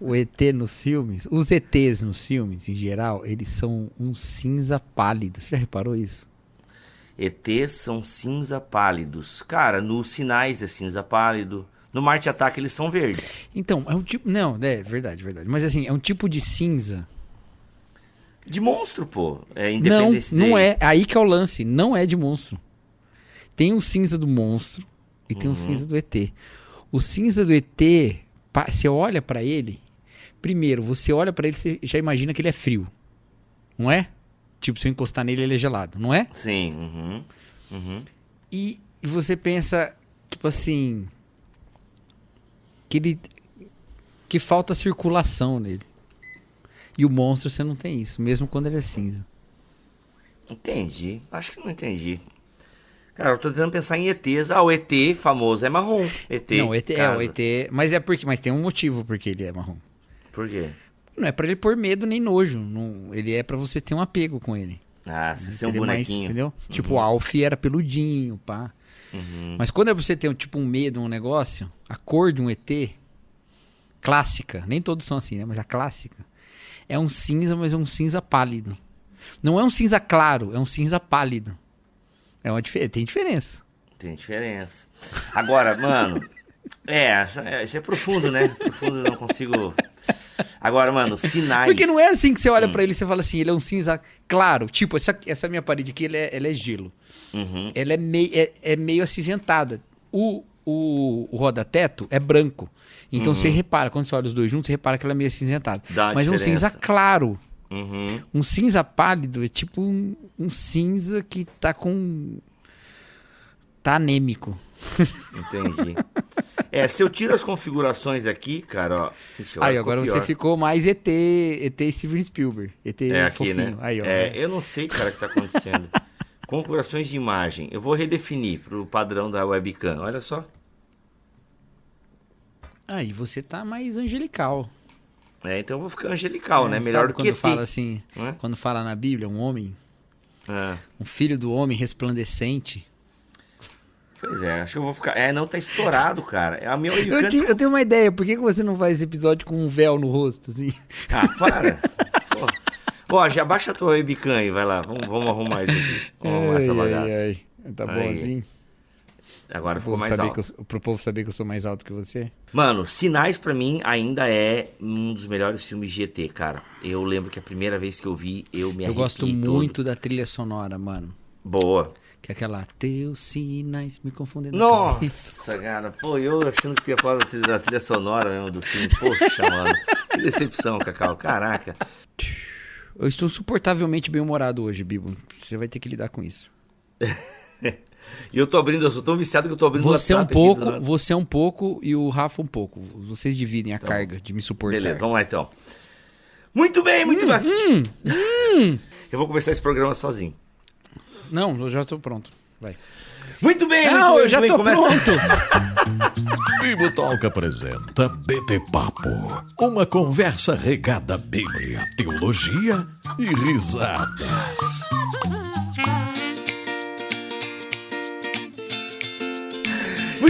o ET nos filmes, os ETs nos filmes, em geral, eles são um cinza pálido. Você já reparou isso? ETs são cinza pálidos. Cara, nos sinais é cinza pálido. No Marte Ataque eles são verdes. Então, é um tipo. Não, é verdade, verdade. Mas assim, é um tipo de cinza. De monstro, pô. É Não, não é. Aí que é o lance. Não é de monstro. Tem o cinza do monstro e tem o cinza do ET. O cinza do ET, você olha pra ele. Primeiro, você olha pra ele, você já imagina que ele é frio. Não é? Tipo, se eu encostar nele, ele é gelado, não é? Sim, uhum. Uhum. E você pensa, tipo assim. Que ele. Que falta circulação nele. E o monstro você não tem isso, mesmo quando ele é cinza. Entendi. Acho que não entendi. Cara, eu tô tentando pensar em ETs. Ah, o ET famoso é marrom. ET. não, o ET é, o ET. Mas é porque. Mas tem um motivo porque ele é marrom. Por quê? Não é pra ele pôr medo nem nojo. Não, ele é pra você ter um apego com ele. Ah, se você é um Ele mais, bonequinho. entendeu? Tipo, o Alf era peludinho, pá. Uhum. Mas quando é você ter tipo um medo, um negócio, a cor de um ET clássica, nem todos são assim, né? Mas a clássica é um cinza, mas é um cinza pálido. Não é um cinza claro, é um cinza pálido. É uma diferença, tem diferença. Tem diferença. Agora, mano. É, é, isso é profundo, né? Profundo, eu não consigo. Agora, mano, sinais. Porque não é assim que você Hum. olha pra ele e você fala assim, ele é um cinza claro. Tipo, essa, essa minha parede aqui, ela é, ela é gelo. Uhum. Ela é, mei, é, é meio acinzentada. O, o, o roda-teto é branco. Então você repara, quando você olha os dois juntos, você repara que ela é meio acinzentada. Uhum. Dá Mas é um cinza claro. Uhum. Um cinza pálido é tipo um, um cinza que tá com. tá anêmico. Entendi. É, se eu tiro as configurações aqui, cara, ó. Ixi, Aí, agora você ficou mais ET, ET Steven Spielberg. ET É aqui, fofinho. né? Aí, ó. É, eu não sei, cara, o que tá acontecendo. Configurações de imagem. Eu vou redefinir pro padrão da webcam. Olha só. Aí você tá mais angelical. É, então eu vou ficar angelical, né? É, Melhor sabe do que quando ET. fala assim, é? quando fala na Bíblia, um homem, É. um filho do homem resplandecente. Pois é, acho que eu vou ficar. É, não tá estourado, cara. É a minha Eu, te- eu tenho uma ideia, por que, que você não faz esse episódio com um véu no rosto, assim? Ah, para. Ó, já baixa a tua webcam aí, vai lá. Vamos, vamos arrumar isso aqui. Vamos arrumar essa bagaça. ai. Tá bom Aí. assim? Agora ficou mais saber alto. que eu, pro povo saber que eu sou mais alto que você? Mano, Sinais pra mim ainda é um dos melhores filmes de ET, cara. Eu lembro que a primeira vez que eu vi, eu me eu gosto todo. muito da trilha sonora, mano. Boa. Que é aquela Teus sinais me confundem. na cabeça." Nossa, cara, pô, eu achando que ia falar da trilha- sonora mesmo do filme. Poxa, mano. Que decepção, Cacau. Caraca. Eu estou insuportavelmente bem-humorado hoje, Bibo. Você vai ter que lidar com isso. E eu tô abrindo, eu sou tão viciado que eu tô abrindo Você é um WhatsApp aqui do pouco, nada. você é um pouco e o Rafa um pouco. Vocês dividem a carga de me suportar. Beleza, vamos lá então. Muito bem, muito bem. Hum, Eu vou começar esse programa sozinho. Não, eu já tô pronto. Vai. Muito bem, Não, muito bem, eu já muito tô bem. Começa... pronto. Bibotalk apresenta BT Papo, uma conversa regada à Bíblia, teologia e risadas.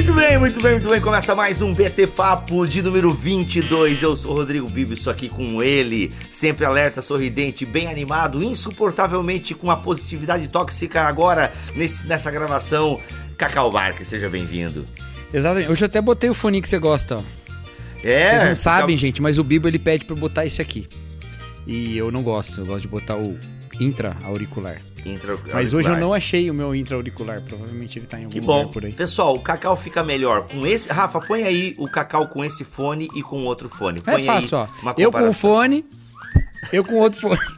Muito bem, muito bem, muito bem. Começa mais um BT Papo de número 22. Eu sou o Rodrigo Bibo, estou aqui com ele, sempre alerta, sorridente, bem animado, insuportavelmente com a positividade tóxica agora nesse, nessa gravação. Cacau Barque, seja bem-vindo. Exatamente. Hoje eu até botei o fone que você gosta, ó. É, Vocês não sabem, gente, mas o Bibo ele pede pra eu botar esse aqui. E eu não gosto, eu gosto de botar o intra-auricular. Intra- Mas hoje eu não achei o meu intra-auricular, provavelmente ele tá em algum Que lugar bom. por aí. Pessoal, o Cacau fica melhor com esse. Rafa, põe aí o Cacau com esse fone e com outro fone. É Põe fácil, ó. Eu com o fone, eu com outro fone.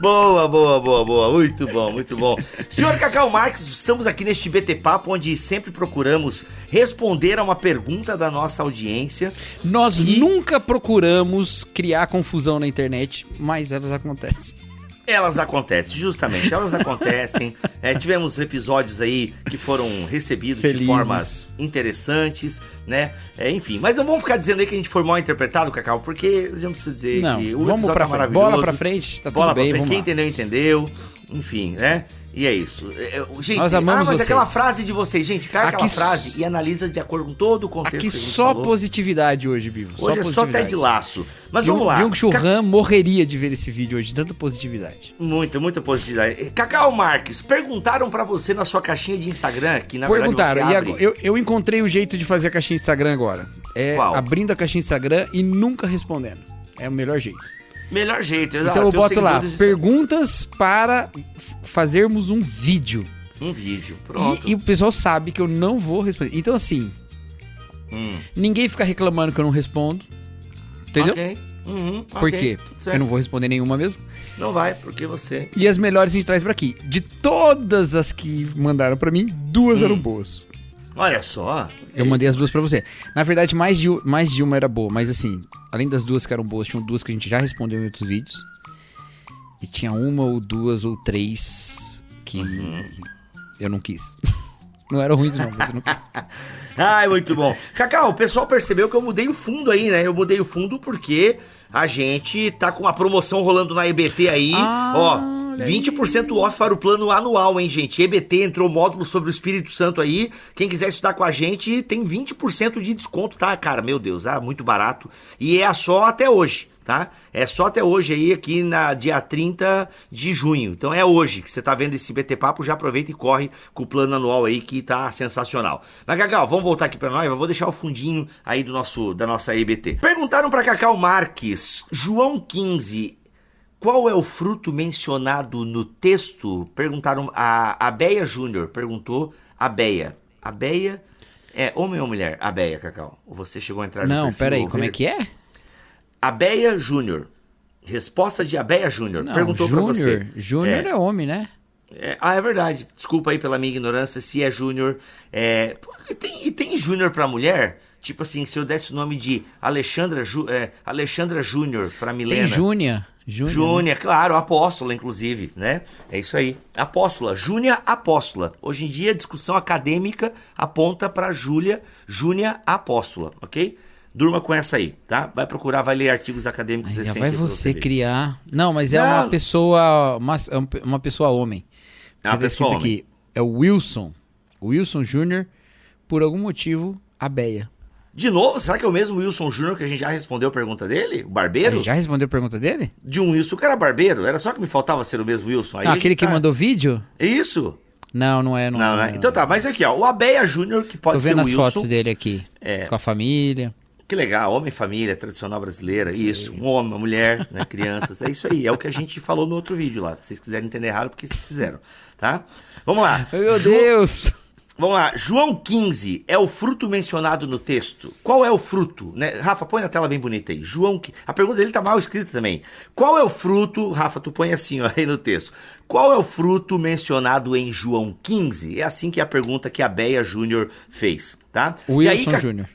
Boa, boa, boa, boa. Muito bom, muito bom. Senhor Cacau Marques, estamos aqui neste BT Papo, onde sempre procuramos responder a uma pergunta da nossa audiência. Nós E- nunca procuramos criar confusão na internet, mas elas acontecem. Elas acontecem, justamente, elas acontecem. É, tivemos episódios aí que foram recebidos de Felizes. formas interessantes, né? É, enfim, mas não vamos ficar dizendo aí que a gente foi mal interpretado, Cacau, porque a gente precisa dizer Não, que o vamos episódio pra tá frente. maravilhoso. Bola pra frente, tá Bola tudo bem, pra frente, quem lá. entendeu, entendeu. Enfim, né? E é isso. É, é, Gente, Nós amamos ah, mas vocês. aquela frase de vocês, gente, pega aquela s- frase e analisa de acordo com todo o contexto Aqui só falou. positividade hoje, Bivo. Hoje é só positividade. Ted Laço. Mas vamos lá. Byung-Chul Ca- Han morreria de ver esse vídeo hoje, de tanta positividade. Muita, muita positividade. Cacau Marques, perguntaram pra você na sua caixinha de Instagram, que na Perguntaram, verdade e você abre... eu, eu encontrei o jeito de fazer a caixinha Instagram agora. É Qual? abrindo a caixinha Instagram e nunca respondendo. É o melhor jeito. Melhor jeito, exato. então eu boto lá, perguntas para fazermos um vídeo. Um vídeo, pronto. E, e o pessoal sabe que eu não vou responder. Então assim, Hum, ninguém fica reclamando que eu não respondo. Entendeu? Ok. Uhum, Por ok, quê? Eu não vou responder nenhuma mesmo. Não vai, porque você... E as melhores a gente traz pra aqui. De todas as que mandaram pra mim, duas Hum. eram boas. Olha só. Eu mandei as duas pra você. Na verdade, mais de, mais de uma era boa, mas assim, além das duas que eram boas, tinham duas que a gente já respondeu em outros vídeos. E tinha uma ou duas ou três que Uhum. eu não quis. Não eram ruins, não, mas eu não quis. Ai, muito bom. Cacau, o pessoal percebeu que eu mudei o fundo aí, né? Eu mudei o fundo porque a gente tá com uma promoção rolando na EBT aí. Ah, Ó, olha aí. 20% off para o plano anual, hein, gente? EBT entrou módulo sobre o Espírito Santo aí. Quem quiser estudar com a gente tem 20% de desconto, tá, cara? Meu Deus, ah, muito barato. E é só até hoje. Tá? É só até hoje aí, aqui na dia 30 de junho. Então é hoje que você tá vendo esse BT Papo, já aproveita e corre com o plano anual aí que tá sensacional. Mas Cacau, vamos voltar aqui pra nós, eu vou deixar o fundinho aí do nosso da nossa EBT. Perguntaram pra Cacau Marques, João 15, qual é o fruto mencionado no texto? Perguntaram a a Beia Júnior, perguntou a Beia. A Beia é homem ou mulher? A Beia, Cacau. Você chegou a entrar no Não, peraí, como é que é? Abeia Júnior. Resposta de Abeia Júnior. Não, Perguntou pra você. Júnior. Júnior É. é. homem, né? É, ah, é verdade. Desculpa aí pela minha ignorância se é Júnior. É, e tem, tem Júnior pra mulher? Tipo assim, se eu desse o nome de Alexandra, Ju, é, Alexandra Júnior pra Milena. Tem Júnia. Júnia. Júnia, claro, apóstola, inclusive, né? É isso aí. Apóstola, Júnia Apóstola. Hoje em dia, a discussão acadêmica aponta pra Júlia, Júnia Apóstola, ok? Durma com essa aí, tá? Vai procurar, vai ler artigos acadêmicos recentes vai você criar. Não, mas é Não. uma pessoa. Uma, é um uma pessoa homem. É uma Tá pessoa homem. aqui. É o Wilson. Wilson Jr., por algum motivo, a Beia. De novo, será que é o mesmo Wilson Júnior que a gente já respondeu a pergunta dele? O barbeiro? Aí já respondeu a pergunta dele? De um Wilson, o cara barbeiro? Era só que me faltava ser o mesmo Wilson. Aí Não, a aquele gente que tá- mandou vídeo? Isso? Não, não é. Não, Não, né? Então tá, mas aqui, ó. O Abeia Júnior, que pode Tô ser vendo o as Wilson. fotos dele aqui. É. Com a família. Que legal, homem, família, tradicional brasileira, isso. Um homem, uma mulher, né, crianças, é isso aí. É o que a gente falou no outro vídeo lá. Se vocês quiserem entender errado, porque vocês quiseram, tá? Vamos lá. Meu Ju- Deus! Vamos lá. João 15 é o fruto mencionado no texto. Qual é o fruto? Né? Rafa, põe na tela bem bonita aí. João, a pergunta dele tá mal escrita também. Qual é o fruto? Rafa, tu põe assim ó, aí no texto. Qual é o fruto mencionado em João 15? É assim que é a pergunta que a Beia Júnior fez, tá? Aí, Wilson Jr.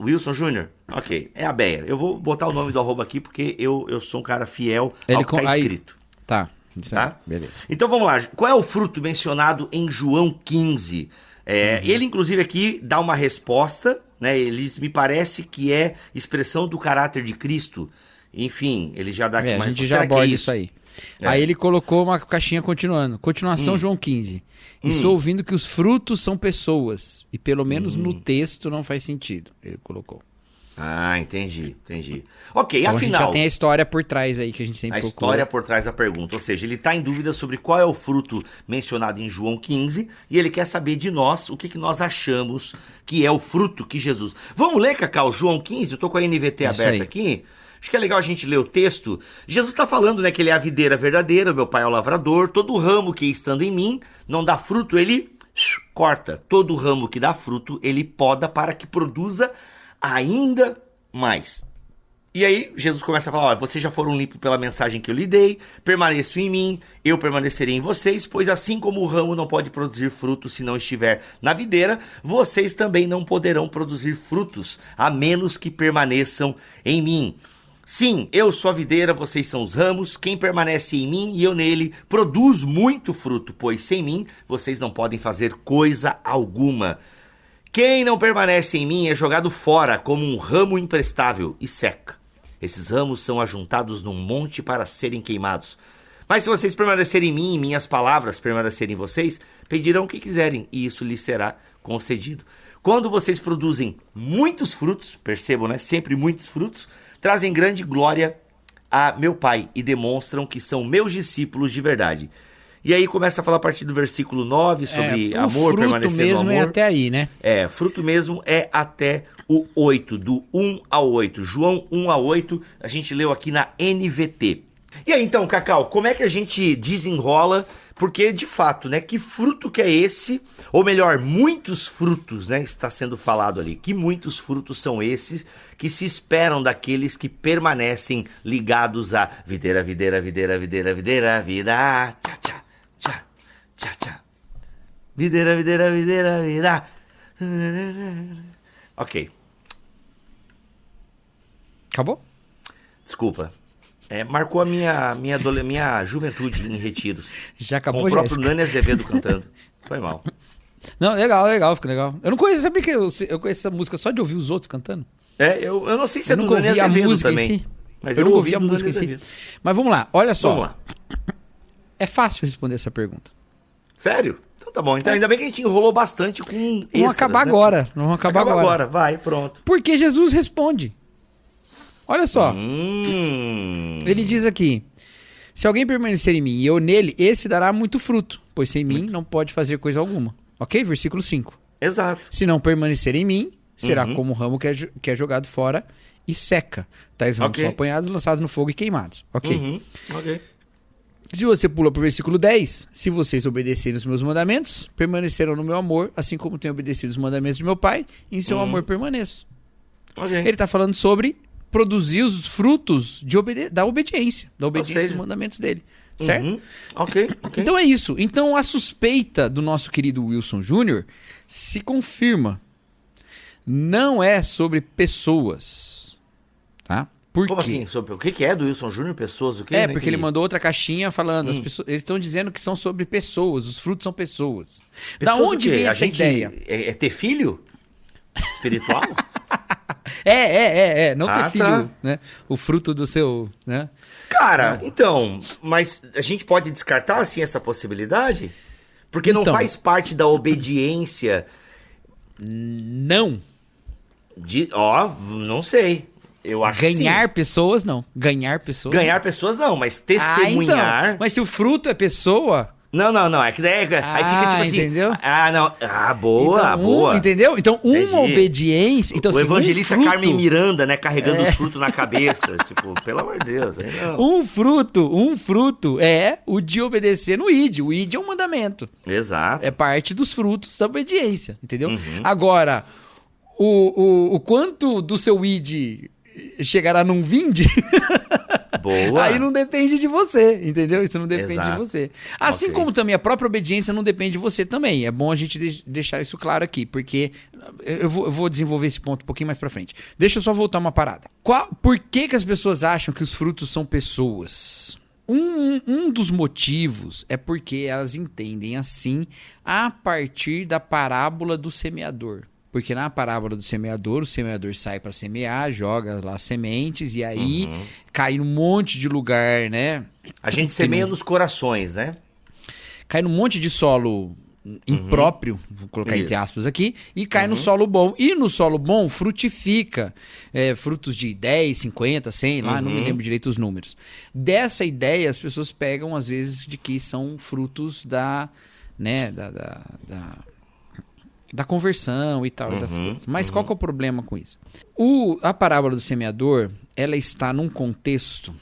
Wilson Júnior? Ok, é a Beia. Eu vou botar o nome do arroba aqui porque eu, eu sou um cara fiel Ele ao que com- tá aí- escrito. Tá. Isso Tá? Beleza. Então vamos lá. Qual é o fruto mencionado em João 15? É, Uhum. Ele, inclusive, aqui dá uma resposta, né? Ele me parece que é expressão do caráter de Cristo. Enfim, ele já dá aqui É, a uma gente já Será que é aborda isso aí. É. Aí ele colocou uma caixinha continuando. Continuação João 15. Estou ouvindo que os frutos são pessoas. E pelo menos Hum. no texto não faz sentido. Ele colocou. Ah, entendi, entendi. Ok, Então a gente afinal. já tem a história por trás aí que a gente sempre A procura. história por trás da pergunta, ou seja, ele está em dúvida sobre qual é o fruto mencionado em João 15 e ele quer saber de nós o que, que nós achamos que é o fruto que Jesus. Vamos ler, Cacau, João 15? Eu tô com a NVT Isso aberta aí. aqui. Acho que é legal a gente ler o texto. Jesus está falando, né, que ele é a videira verdadeira, meu pai é o lavrador. Todo ramo que estando em mim não dá fruto, ele corta. Todo ramo que dá fruto, ele poda para que produza ainda mais. E aí, Jesus começa a falar: ó, vocês já foram limpos pela mensagem que eu lhe dei, permaneçam em mim, eu permanecerei em vocês, pois assim como o ramo não pode produzir frutos se não estiver na videira, vocês também não poderão produzir frutos, a menos que permaneçam em mim. Sim, eu sou a videira, vocês são os ramos, quem permanece em mim e eu nele produz muito fruto, pois sem mim vocês não podem fazer coisa alguma. Quem não permanece em mim é jogado fora como um ramo imprestável e seca. Esses ramos são ajuntados num monte para serem queimados. Mas se vocês permanecerem em mim e minhas palavras permanecerem em vocês, pedirão o que quiserem e isso lhes será concedido. Quando vocês produzem muitos frutos, percebam, né? Sempre muitos frutos, trazem grande glória a meu Pai e demonstram que são meus discípulos de verdade. E aí começa a falar a partir do versículo 9 sobre É, o amor, fruto permanecer mesmo no é amor. até aí, né? É, fruto mesmo é até o 8, do 1 ao 8. João 1 a 8, a gente leu aqui na NVT. E aí então, Cacau, como é que a gente desenrola? Porque de fato, né, que fruto que é esse? Ou melhor, muitos frutos, né, está sendo falado ali. Que muitos frutos são esses que se esperam daqueles que permanecem ligados a videira, videira, videira, videira, videira, vida, tchá, tchá, tchá, tchá, tchá. Videira, videira, videira, vida. Ok, Acabou? desculpa. É, marcou a minha, minha, adole- minha juventude em retiros. Já Com acabou, o próprio Jéssica? Nani Azevedo cantando. Foi mal. Não, legal, legal, fica legal. Eu não conheço, sabia que eu, eu conheço essa música só de ouvir os outros cantando? É, eu, eu não sei se é eu do nunca Nani Azevedo também. si. Mas eu eu, nunca ouvi a do música em si. Mas vamos lá, olha só. Vamos lá. É fácil responder essa pergunta. Sério? Então tá bom. Então ainda bem que a gente enrolou bastante com Vamos extras, acabar né? agora. Vamos acabar Acaba agora. agora. Vai, pronto. Porque Jesus responde. Olha só. Hum. Ele diz aqui: Se alguém permanecer em mim e eu nele, esse dará muito fruto, pois sem mim não pode fazer coisa alguma. Ok? Versículo 5. Exato. Se não permanecer em mim, será Uhum. como um ramo que é, que é jogado fora e seca. Tais ramos Ok. são apanhados, lançados no fogo e queimados. Ok. Uhum. Ok. Se você pula para o versículo 10, se vocês obedecerem os meus mandamentos, permanecerão no meu amor, assim como tenho obedecido os mandamentos de meu pai, em seu Uhum. amor permaneço. Ok. Ele está falando sobre produzir os frutos de obedi- da obediência, da obediência seja- aos mandamentos dele. Certo? Uhum. Ok, ok. Então é isso. Então a suspeita do nosso querido Wilson Júnior se confirma. Não é sobre pessoas. Tá? Por Como quê? assim? Sobre... O que que é do Wilson Júnior? Pessoas? O que? É, Não porque ele mandou outra caixinha falando. Hum. As pessoas, eles estão dizendo que são sobre pessoas, os frutos são pessoas. da Pessoas o onde vem A essa ideia? É, é ter filho? Espiritual? É, é, é, é. Não Ah, ter filho, tá. né? O fruto do seu. Né? Cara, então, mas a gente pode descartar assim essa possibilidade? Porque não Então. faz parte da obediência Não. de. Ó, não sei. Eu acho Ganhar pessoas, não. Ganhar pessoas. Ganhar pessoas não, mas Ah, testemunhar. então. Mas se o fruto é pessoa. Não, não, não. É que daí, aí fica Ah, tipo assim. entendeu? Ah, não. Ah, boa, então, um- boa. entendeu? Então, uma Entendi. obediência. Então, o assim, um evangelista fruto- Carmen Miranda, né, carregando os frutos na cabeça. tipo, pelo amor de Deus. não. Um fruto, um fruto é o de obedecer no ID. O ID é um mandamento. Exato. É parte dos frutos da obediência, entendeu? Uhum. Agora, o, o, o quanto do seu ID chegará num vinde, Boa. aí não depende de você, entendeu? Isso não depende Exato. de você. Assim Ok. como também a própria obediência não depende de você também. É bom a gente de- deixar isso claro aqui, porque eu vou, eu vou desenvolver esse ponto um pouquinho mais pra frente. Deixa eu só voltar uma parada. Qual, por que, que as pessoas acham que os frutos são pessoas? Um, um dos motivos é porque elas entendem assim a partir da parábola do semeador. Porque na parábola do semeador, o semeador sai para semear, joga lá sementes e aí Uhum. cai num monte de lugar, né? A gente Que semeia não- nos corações, né? Cai num monte de solo impróprio, vou colocar entre Uhum. Isso. aspas aqui, e cai Uhum. no solo bom. E no solo bom frutifica é, frutos de 10, 50, 100, lá, não me Uhum. lembro direito os números. Dessa ideia, as pessoas pegam às vezes de que são frutos da, né, da, da, da, da conversão e tal, e das Uhum, coisas. Mas qual que é o problema com isso? O, a parábola do semeador, ela está num contexto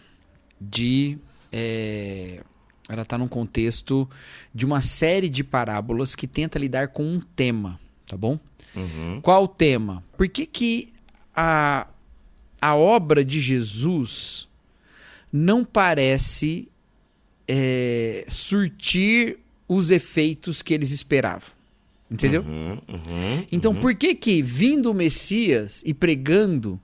de... é, ela está num contexto de uma série de parábolas que tenta lidar com um tema, tá bom? Uhum. Qual o tema? Por que, que a, a obra de Jesus não parece é, surtir os efeitos que eles esperavam? Entendeu? Uhum, uhum, Então, por que que vindo o Messias e pregando,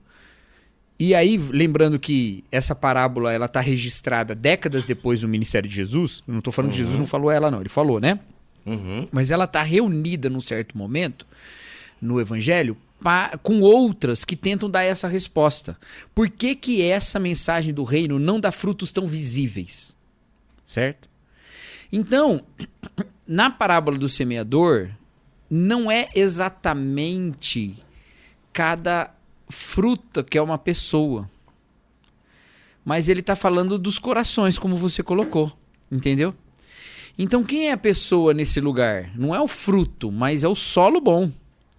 e aí lembrando que essa parábola ela está registrada décadas depois do ministério de Jesus, eu não estou falando que Jesus não falou ela não, ele falou, né? uhum. Mas ela está reunida num certo momento no Evangelho com outras que tentam dar essa resposta. Por que que essa mensagem do reino não dá frutos tão visíveis? certo? Então, na parábola do semeador, não é exatamente cada fruta que é uma pessoa. Mas ele está falando dos corações, como você colocou. Entendeu? Então, quem é a pessoa nesse lugar? Não é o fruto, mas é o solo bom.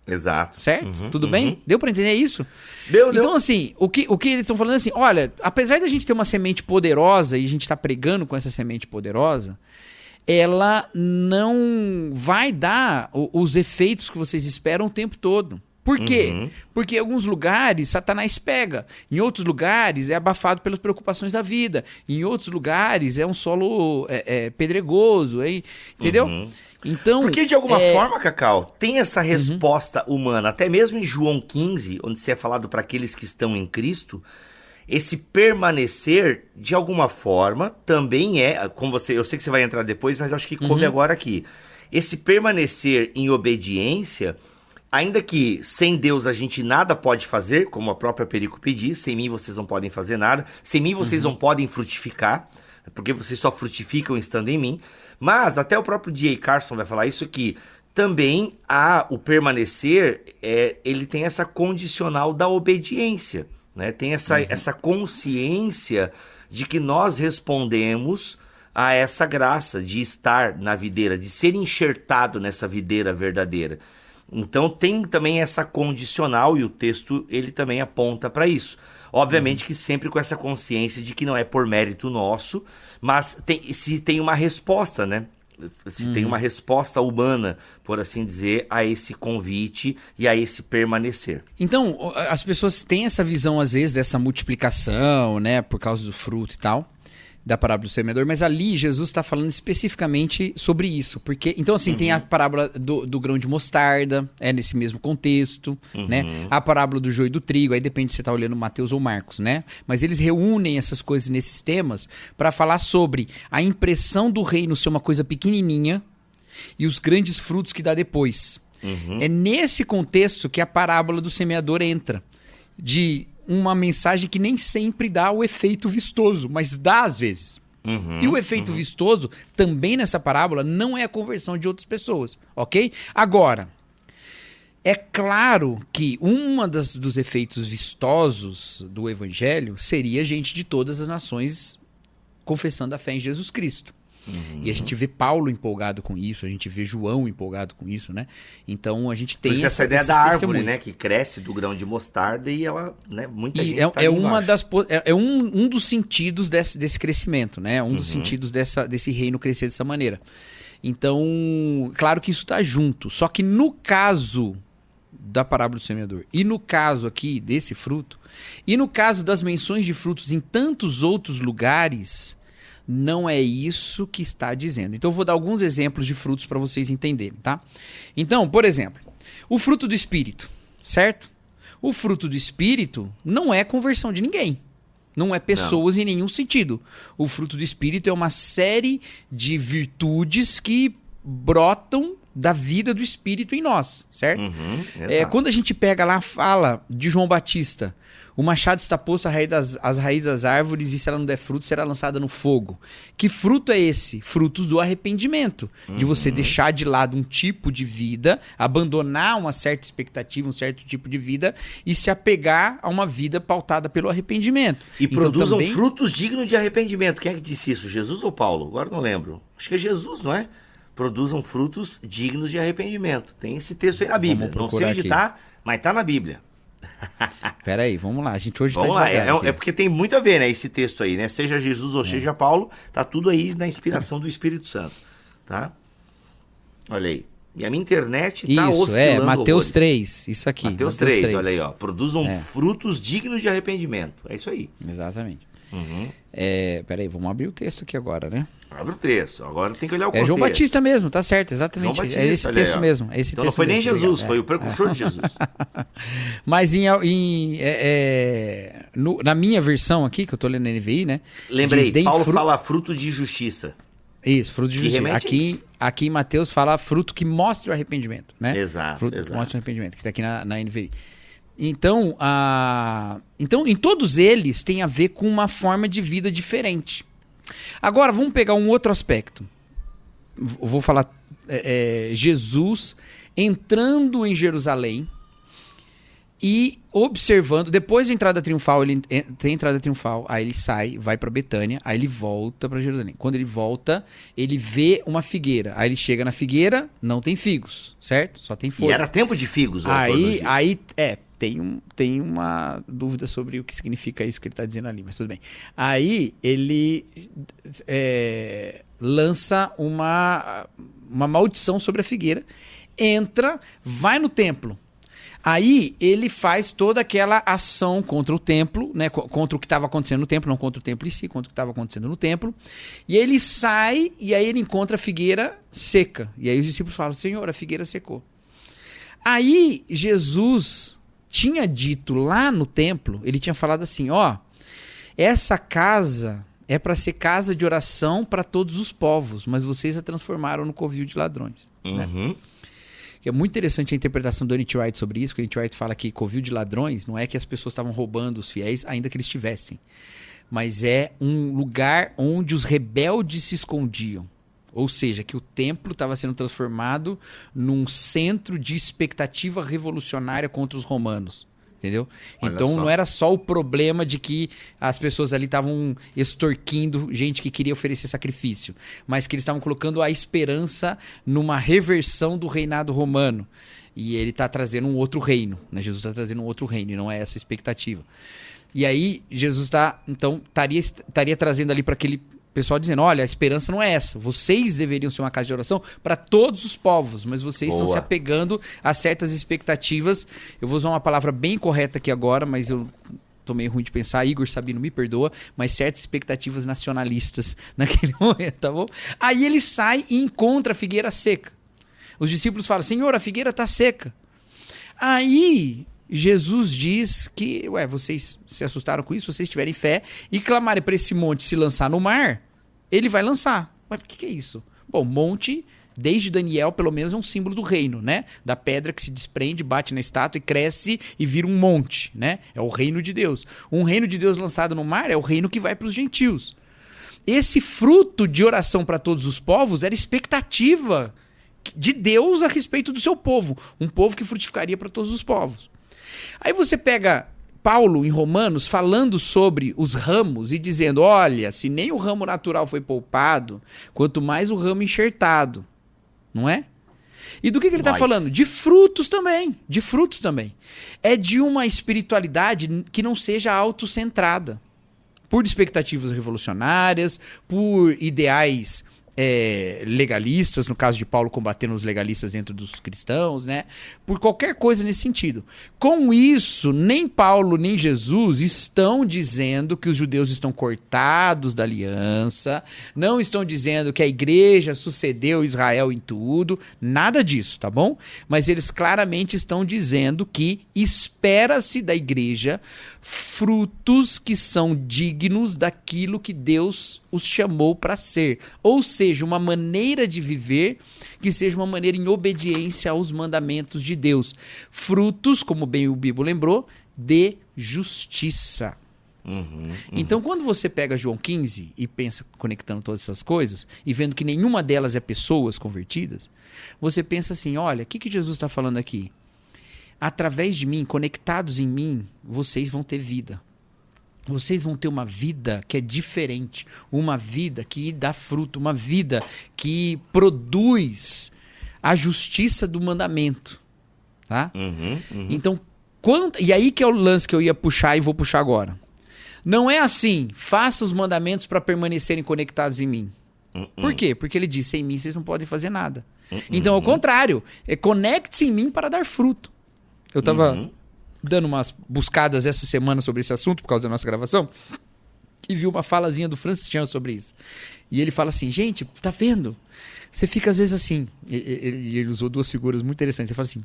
Exato. Certo? Uhum, Tudo uhum. bem? Deu para entender isso? Deu, Então, deu. assim, o que, o que eles estão falando é assim: olha, apesar da gente ter uma semente poderosa e a gente está pregando com essa semente poderosa, ela não vai dar os efeitos que vocês esperam o tempo todo. Por quê? Uhum. Porque em alguns lugares Satanás pega, em outros lugares é abafado pelas preocupações da vida, em outros lugares é um solo é, é, pedregoso, hein? entendeu? Uhum. Então, Porque de alguma é, forma, Cacau, tem essa resposta humana, até mesmo em João 15, onde se é falado para aqueles que estão em Cristo, esse permanecer, de alguma forma, também é, como você, eu sei que você vai entrar depois, mas acho que coube agora aqui. Esse permanecer em obediência, ainda que sem Deus a gente nada pode fazer, como a própria Pericope diz, sem mim vocês não podem fazer nada, sem mim vocês não podem frutificar, porque vocês só frutificam estando em mim. Mas até o próprio D.A. Carson vai falar isso que também há o permanecer, é, ele tem essa condicional da obediência, né? Tem essa, essa consciência de que nós respondemos a essa graça de estar na videira, de ser enxertado nessa videira verdadeira. Então tem também essa condicional e o texto ele também aponta para isso. Obviamente que sempre com essa consciência de que não é por mérito nosso, mas tem, se tem uma resposta, né? Se tem uma resposta humana, por assim dizer, a esse convite e a esse permanecer. Então, as pessoas têm essa visão, às vezes, dessa multiplicação, né, por causa do fruto e tal, da parábola do semeador, mas ali Jesus está falando especificamente sobre isso. porque Então, assim, tem a parábola do, do grão de mostarda, é nesse mesmo contexto, né? A parábola do joio e do trigo, aí depende se você está olhando Mateus ou Marcos, né? Mas eles reúnem essas coisas nesses temas para falar sobre a impressão do reino ser uma coisa pequenininha e os grandes frutos que dá depois. É nesse contexto que a parábola do semeador entra. De uma mensagem que nem sempre dá o efeito vistoso, mas dá às vezes. Uhum, E o efeito vistoso, também nessa parábola, não é a conversão de outras pessoas, ok? Agora, é claro que uma das, dos efeitos vistosos do evangelho seria gente de todas as nações confessando a fé em Jesus Cristo. Uhum. E a gente vê Paulo empolgado com isso, a gente vê João empolgado com isso, né? Então a gente Por tem isso essa ideia esses da árvore, né? Que cresce do grão de mostarda e ela, né? Muita gente E é, tá é uma embaixo. das é, é um, um dos sentidos desse, desse crescimento, né? Um Uhum. dos sentidos dessa, desse reino crescer dessa maneira. Então, claro que isso tá junto. Só que no caso da parábola do semeador e no caso aqui desse fruto e no caso das menções de frutos em tantos outros lugares, não é isso que está dizendo. Então eu vou dar alguns exemplos de frutos para vocês entenderem, tá? Então, por exemplo, o fruto do espírito, certo? O fruto do espírito não é conversão de ninguém. Não é pessoas em nenhum sentido. O fruto do espírito é uma série de virtudes que brotam da vida do espírito em nós, certo? Uhum, É, quando a gente pega lá a fala de João Batista, o machado está posto à raiz das, às raízes das árvores e se ela não der fruto, será lançada no fogo. Que fruto é esse? Frutos do arrependimento. De você deixar de lado um tipo de vida, abandonar uma certa expectativa, um certo tipo de vida e se apegar a uma vida pautada pelo arrependimento. E Então, produzam também- frutos dignos de arrependimento. Quem é que disse isso? Jesus ou Paulo? Agora não lembro. Acho que é Jesus, não é? Produzam frutos dignos de arrependimento. Tem esse texto aí na Bíblia. Não sei onde aqui. tá, mas tá na Bíblia. Pera aí, vamos lá. A gente hoje Vamos tá lá, é, é- é porque tem muito a ver, né, esse texto aí, né? Seja Jesus ou seja Paulo, tá tudo aí na inspiração do Espírito Santo, tá? Olha aí. E a minha internet tá Isso, oscilando é, Mateus horrores. 3, isso aqui. Mateus 3, olha aí, ó. Produzam frutos dignos de arrependimento. É isso aí. Exatamente. Uhum. É, peraí, vamos abrir o texto aqui agora, né? Abre o texto. Agora tem que olhar o É contexto. João Batista mesmo, tá certo, exatamente. João Batista, é esse aí, texto ó. mesmo. É esse Então não texto foi nem mesmo, Jesus, obrigado, foi é. o precursor de Jesus. Mas em, em- é, é, no- na minha versão aqui, que eu tô lendo na NVI, né? Lembrei, diz, "Deem Paulo fru- fala fruto de justiça. Isso, fruto de que justiça. Aqui, aqui em Mateus fala fruto que mostre o arrependimento, né? Exato, fruto que exato. mostre o arrependimento, que tá aqui na, na NVI. Então, a... então, em todos eles tem a ver com uma forma de vida diferente. Agora, vamos pegar um outro aspecto. Vou falar é, é, Jesus entrando em Jerusalém e observando. Depois da entrada triunfal, ele tem entrada triunfal, aí ele sai, vai para Betânia, aí ele volta para Jerusalém. Quando ele volta, ele vê uma figueira. Aí ele chega na figueira, não tem figos, certo? Só tem E folhas. era tempo de figos, Aí, aí, é, tem, um, tem uma dúvida sobre o que significa isso que ele está dizendo ali, mas tudo bem. Aí ele é, lança uma, uma maldição sobre a figueira, entra, vai no templo. Aí ele faz toda aquela ação contra o templo, né? co- Contra o que estava acontecendo no templo, não contra o templo em si, contra o que estava acontecendo no templo. E aí ele sai e aí ele encontra a figueira seca. E aí os discípulos falam: Senhor, a figueira secou. Aí Jesus tinha dito lá no templo, ele tinha falado assim, ó, essa casa é para ser casa de oração para todos os povos, mas vocês a transformaram no covil de ladrões. Uhum. Que é muito interessante a interpretação do N.T. Wright sobre isso, que o N.T. Wright fala que covil de ladrões não é que as pessoas estavam roubando os fiéis, ainda que eles tivessem, mas é um lugar onde os rebeldes se escondiam. Ou seja, que o templo estava sendo transformado num centro de expectativa revolucionária contra os romanos. Entendeu? Olha então só. não era só o problema de que as pessoas ali estavam extorquindo gente que queria oferecer sacrifício, mas que eles estavam colocando a esperança numa reversão do reinado romano. E ele está trazendo um outro reino. Né? Jesus está trazendo um outro reino, e não é essa a expectativa. E aí, Jesus está, então, estaria, estaria trazendo ali para aquele pessoal dizendo: olha, a esperança não é essa. Vocês deveriam ser uma casa de oração para todos os povos, mas vocês estão Boa. se apegando a certas expectativas. Eu vou usar uma palavra bem correta aqui agora, mas eu tô meio ruim de pensar. Igor Sabino me perdoa, mas certas expectativas nacionalistas naquele momento, tá bom? Aí ele sai e encontra a figueira seca. Os discípulos falam: Senhor, a figueira está seca. Aí Jesus diz que, ué, vocês se assustaram com isso? Vocês tiverem fé e clamarem para esse monte se lançar no mar, ele vai lançar. Mas o que, que é isso? Bom, monte, desde Daniel, pelo menos, é um símbolo do reino, né? Da pedra que se desprende, bate na estátua e cresce e vira um monte, né? É o reino de Deus. Um reino de Deus lançado no mar é o reino que vai para os gentios. Esse fruto de oração para todos os povos era expectativa de Deus a respeito do seu povo, um povo que frutificaria para todos os povos. Aí você pega Paulo em Romanos falando sobre os ramos e dizendo: olha, se nem o ramo natural foi poupado, quanto mais o ramo enxertado, não é? E do que, que ele está falando? De frutos também, de frutos também. É de uma espiritualidade que não seja autocentrada por expectativas revolucionárias, por ideais é, legalistas, no caso de Paulo combatendo os legalistas dentro dos cristãos, né? Por qualquer coisa nesse sentido. Com isso, nem Paulo nem Jesus estão dizendo que os judeus estão cortados da aliança, não estão dizendo que a igreja sucedeu Israel em tudo, nada disso, tá bom? Mas eles claramente estão dizendo que espera-se da igreja frutos que são dignos daquilo que Deus os chamou para ser. Ou seja, uma maneira de viver que seja uma maneira em obediência aos mandamentos de Deus. Frutos, como bem o Bíblia lembrou, de justiça. Uhum. Então, quando você pega João 15 e pensa conectando todas essas coisas e vendo que nenhuma delas é pessoas convertidas, você pensa assim: olha, o que, que Jesus está falando aqui? Através de mim, conectados em mim, vocês vão ter vida. Vocês vão ter uma vida que é diferente, uma vida que dá fruto, uma vida que produz a justiça do mandamento, tá? Uhum. Uhum. Então, quando, e aí que é o lance que eu ia puxar e vou puxar agora. Não é assim, faça os mandamentos para permanecerem conectados em mim. Por quê? Porque ele disse, sem mim vocês não podem fazer nada. Então, ao contrário, é conecte-se em mim para dar fruto. Eu tava Uhum. Dando umas buscadas essa semana sobre esse assunto por causa da nossa gravação e vi uma falazinha do Francis Chan sobre isso. E ele fala assim, gente, tá vendo? Você fica às vezes assim. E- Ele, ele usou duas figuras muito interessantes. Ele fala assim: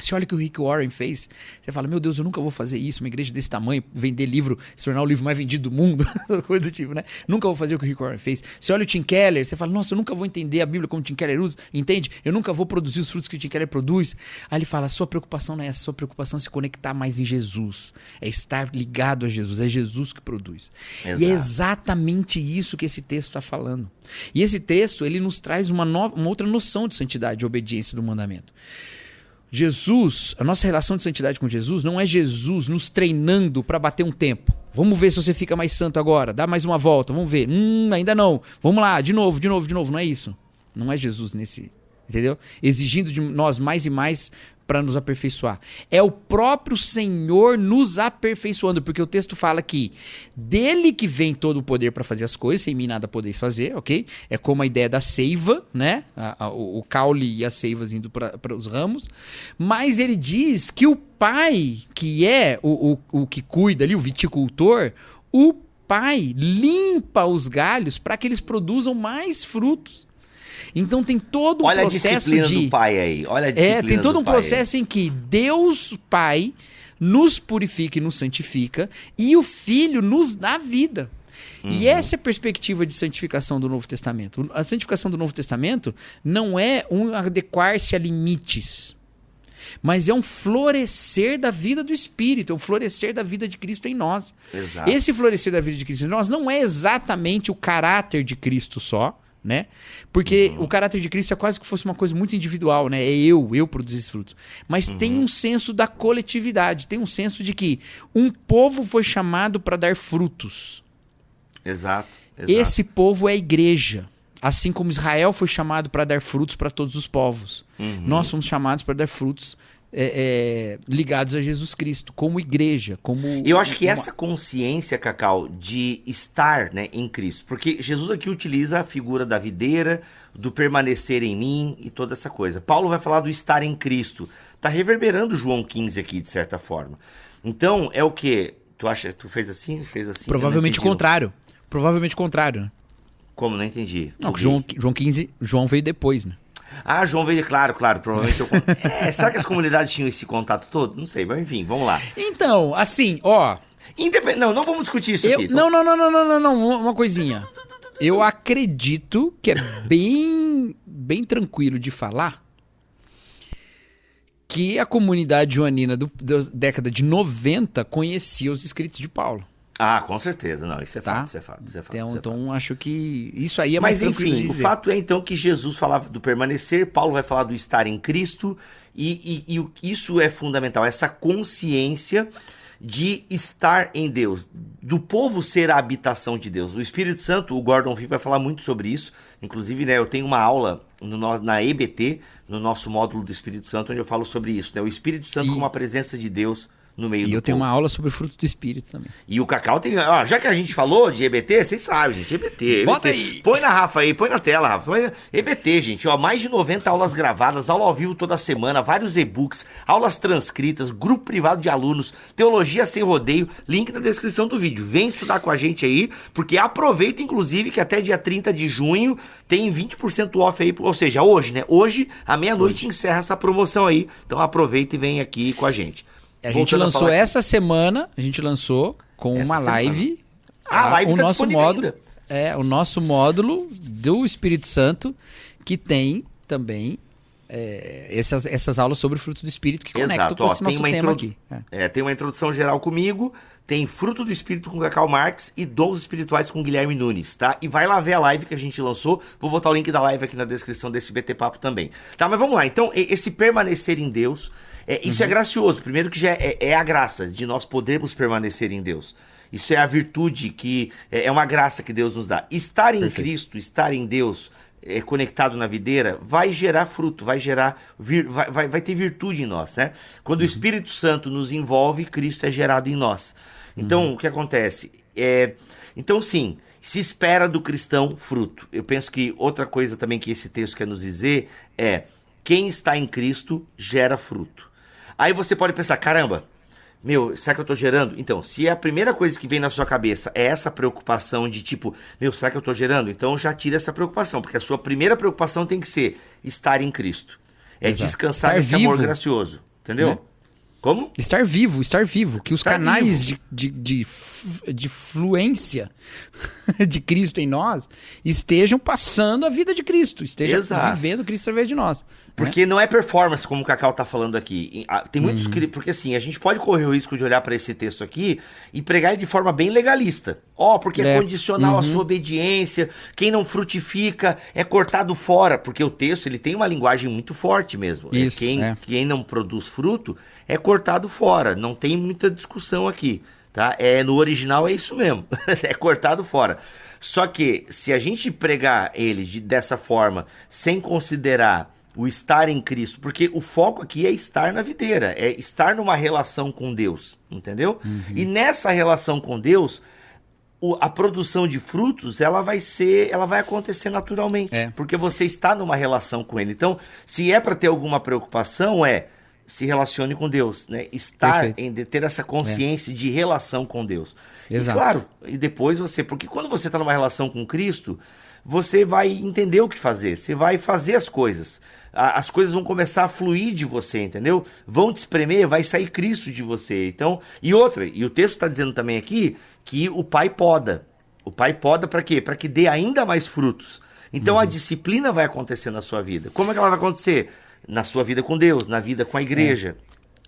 Você olha o que o Rick Warren fez, você fala, meu Deus, eu nunca vou fazer isso, uma igreja desse tamanho, vender livro, se tornar o livro mais vendido do mundo, coisa do tipo, né? Nunca vou fazer o que o Rick Warren fez. Você olha o Tim Keller, você fala, nossa, eu nunca vou entender a Bíblia como o Tim Keller usa, entende? Eu nunca vou produzir os frutos que o Tim Keller produz. Aí ele fala, a sua preocupação não é essa, a sua preocupação é se conectar mais em Jesus, é estar ligado a Jesus, é Jesus que produz. Exato. E é exatamente isso que esse texto está falando. E esse texto, ele nos traz uma, nova, uma outra noção de santidade e obediência do mandamento. Jesus, a nossa relação de santidade com Jesus não é Jesus nos treinando para bater um tempo. Vamos ver se você fica mais santo agora. Dá mais uma volta, vamos ver. Hum, ainda não. Vamos lá, de novo, de novo, de novo. Não é isso. Não é Jesus nesse, entendeu? Exigindo de nós mais e mais para nos aperfeiçoar. É o próprio Senhor nos aperfeiçoando, porque o texto fala que dele que vem todo o poder para fazer as coisas, sem mim nada podeis fazer, ok? É como a ideia da seiva, né? A, a, o, o caule e as seivas indo para os ramos. Mas ele diz que o pai, que é o, o, o que cuida ali, o viticultor, o pai limpa os galhos para que eles produzam mais frutos. Então tem todo um Olha a processo disciplina de do pai aí. Olha a é, disciplina tem todo do um processo em que Deus Pai nos purifica e nos santifica e o Filho nos dá vida. Uhum. E essa é a perspectiva de santificação do Novo Testamento. A santificação do Novo Testamento não é um adequar-se a limites, mas é um florescer da vida do Espírito, é um florescer da vida de Cristo em nós. Exato. Esse florescer da vida de Cristo em nós não é exatamente o caráter de Cristo só, né? Porque Uhum. o caráter de Cristo é quase que fosse uma coisa muito individual, né? É eu, eu produzir esses frutos. Mas tem Uhum. um senso da coletividade, tem um senso de que um povo foi chamado para dar frutos. Exato. exato. Esse povo é a igreja. Assim como Israel foi chamado para dar frutos para todos os povos. Uhum. Nós fomos chamados para dar frutos é, é, ligados a Jesus Cristo, como igreja, como. Eu acho que essa consciência, Cacau, de estar né, em Cristo, porque Jesus aqui utiliza a figura da videira, do permanecer em mim e toda essa coisa. Paulo vai falar do estar em Cristo. Tá reverberando João 15 aqui, de certa forma. Então, é o que? Tu acha tu fez assim? Fez assim? Provavelmente o contrário. Provavelmente o contrário, né? Como? Não entendi. Não? João, João 15, João veio depois, né? Ah, João veio, claro, claro, provavelmente eu... É, será que as comunidades tinham esse contato todo? Não sei, mas enfim, vamos lá. Então, assim, ó. Independ... Não, não vamos discutir isso Eu, aqui. não, não, não, não, não, não, não, uma coisinha. Eu acredito que é bem, bem tranquilo de falar que a comunidade joanina do, da década de 90 conhecia os escritos de Paulo. Ah, com certeza, não, isso é Tá? fato, isso é fato, isso é fato. Então, é fato. então acho que isso aí é mais Mas enfim, o fato é então que Jesus falava do permanecer, Paulo vai falar do estar em Cristo, e, e- e isso é fundamental, essa consciência de estar em Deus, do povo ser a habitação de Deus. O Espírito Santo, o Gordon Fee vai falar muito sobre isso, inclusive né, eu tenho uma aula no- na EBT, no nosso módulo do Espírito Santo, onde eu falo sobre isso, né? o Espírito Santo E- como a presença de Deus no meio E do eu tenho povo. uma aula sobre o fruto do Espírito também. E o Cacau tem. Ó, já que a gente falou de EBT, vocês sabem, gente. EBT. EBT. Bota aí. Põe na Rafa aí, põe na tela, Rafa. Põe- EBT, gente. Ó, mais de 90 aulas gravadas, aula ao vivo toda semana, vários e-books, aulas transcritas, grupo privado de alunos, teologia sem rodeio. Link na descrição do vídeo. Vem estudar com a gente aí, porque aproveita, inclusive, que até dia 30 de junho tem 20% off aí. Ou seja, hoje, né? Hoje, à meia-noite, encerra essa promoção aí. Então aproveita e vem aqui com a gente. A gente Voltando a lançou aqui. essa semana, a gente lançou com Essa uma semana. live. Ah, a live o tá nosso módulo ainda. é o nosso módulo do Espírito Santo que tem também é, essas, essas aulas sobre o fruto do Espírito que conectam Exato, com esse tem nosso uma tema aqui. É. É, tem uma introdução geral comigo, tem Fruto do Espírito com Cacau Marques e Dons Espirituais com Guilherme Nunes, tá? E vai lá ver a live que a gente lançou. Vou botar o link da live aqui na descrição desse BT Papo também. Tá, mas vamos lá. Então, esse permanecer em Deus, é, isso Uhum. é gracioso. Primeiro que já é, é a graça de nós podermos permanecer em Deus. Isso é a virtude que é é uma graça que Deus nos dá. Estar em Perfeito. Cristo, estar em Deus, é, conectado na videira, vai gerar fruto, vai gerar, vir- vai, vai, vai ter virtude em nós, né? Quando o Espírito Santo nos envolve, Cristo é gerado em nós. Então, o que acontece? É, então, sim, se espera do cristão fruto. Eu penso que outra coisa também que esse texto quer nos dizer é: quem está em Cristo gera fruto. Aí você pode pensar, caramba, meu, será que eu tô gerando? Então, se a primeira coisa que vem na sua cabeça é essa preocupação de tipo, meu, será que eu tô gerando? Então já tira essa preocupação, porque a sua primeira preocupação tem que ser estar em Cristo. É Exato. descansar Estar nesse amor vivo. gracioso. Entendeu? Né? Como? Estar vivo, estar vivo. Que os Estar canais vivo. de, de, de, de fluência de Cristo em nós estejam passando a vida de Cristo, estejam Exato. vivendo Cristo através de nós. né? Porque não é performance, como o Cacau tá falando aqui. Ah, Tem Uhum. muitos. cri- Porque assim, a gente pode correr o risco de olhar para esse texto aqui e pregar ele de forma bem legalista. Ó, porque é, É. condicional a sua obediência. Quem não frutifica é cortado fora. Porque o texto ele tem uma linguagem muito forte mesmo. É Isso, quem, é. quem não produz fruto é cortado fora. Não tem muita discussão aqui. Tá? É, no original é isso mesmo. é cortado fora. Só que se a gente pregar ele de- dessa forma, sem considerar o estar em Cristo, porque o foco aqui é estar na videira, é estar numa relação com Deus, entendeu? E nessa relação com Deus, o- a produção de frutos, ela vai ser, ela vai acontecer naturalmente, É. porque você está numa relação com ele. Então, se é para ter alguma preocupação, é se relacione com Deus, né? Estar Perfeito. em ter essa consciência de relação com Deus. Exato. E claro, e depois você, porque quando você está numa relação com Cristo, você vai entender o que fazer, você vai fazer as coisas. As coisas vão começar a fluir de você, entendeu? Vão te espremer, vai sair Cristo de você. Então, e outra, e o texto está dizendo também aqui que o pai poda. O pai poda para quê? Para que dê ainda mais frutos. Então a disciplina vai acontecer na sua vida. Como é que ela vai acontecer? Na sua vida com Deus, na vida com a igreja.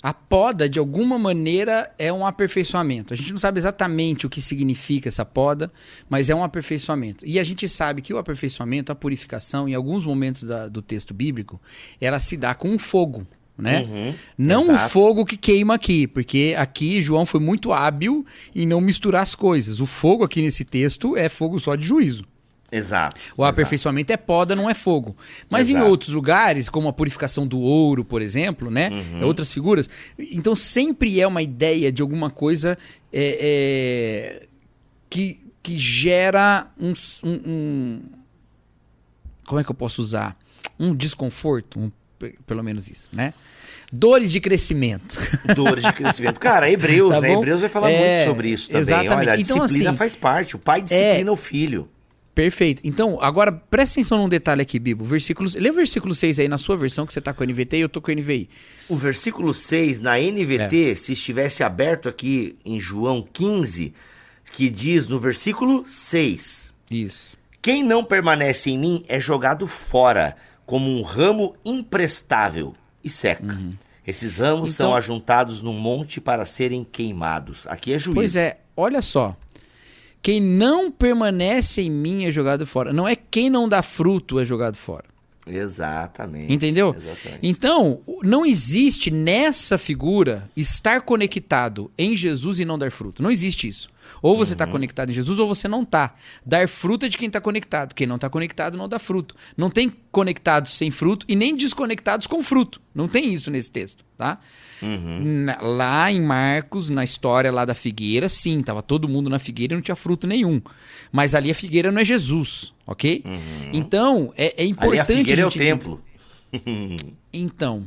A poda, de alguma maneira, é um aperfeiçoamento. A gente não sabe exatamente o que significa essa poda, mas é um aperfeiçoamento. E a gente sabe que o aperfeiçoamento, a purificação, em alguns momentos da- do texto bíblico, ela se dá com um fogo. Né? Uhum, não o exato. fogo que queima aqui, porque aqui João foi muito hábil em não misturar as coisas. O fogo aqui nesse texto é fogo só de juízo. Exato. O exato. aperfeiçoamento é poda, não é fogo. Mas em Exato. outros lugares, como a purificação do ouro, por exemplo, né? Uhum. Outras figuras. Então sempre é uma ideia de alguma coisa é, é, que, que gera um, um- um- Como é que eu posso usar? Um desconforto, um- pe- pelo menos isso, né? Dores de crescimento. Dores de crescimento. Cara, Hebreus, Tá né? Hebreus vai falar É, muito sobre isso também. exatamente. Olha, a Então, disciplina assim, faz parte. O pai disciplina o filho. Perfeito. Então, agora presta atenção num detalhe aqui, Bibo. Versículos, lê o versículo 6 aí na sua versão, que você tá com o NVT e eu tô com o NVI. O versículo 6, na NVT, se estivesse aberto aqui em João 15, que diz no versículo 6: Isso. Quem não permanece em mim é jogado fora, como um ramo imprestável e seca. Esses ramos são Então- ajuntados num monte para serem queimados. Aqui é juízo. Pois é, olha só. Quem não permanece em mim é jogado fora. Não é quem não dá fruto é jogado fora. Exatamente. Entendeu? Exatamente. Então, não existe nessa figura estar conectado em Jesus e não dar fruto. Não existe isso. Ou você está conectado em Jesus ou você não está. Dar fruto é de quem está conectado. Quem não está conectado não dá fruto. Não tem conectados sem fruto e nem desconectados com fruto. Não tem isso nesse texto, tá? Na- lá em Marcos, na história lá da figueira, sim, tava todo mundo na figueira e não tinha fruto nenhum. Mas ali a figueira não é Jesus, ok? Então, é, é importante. Ali a figueira é o gente- templo. Então.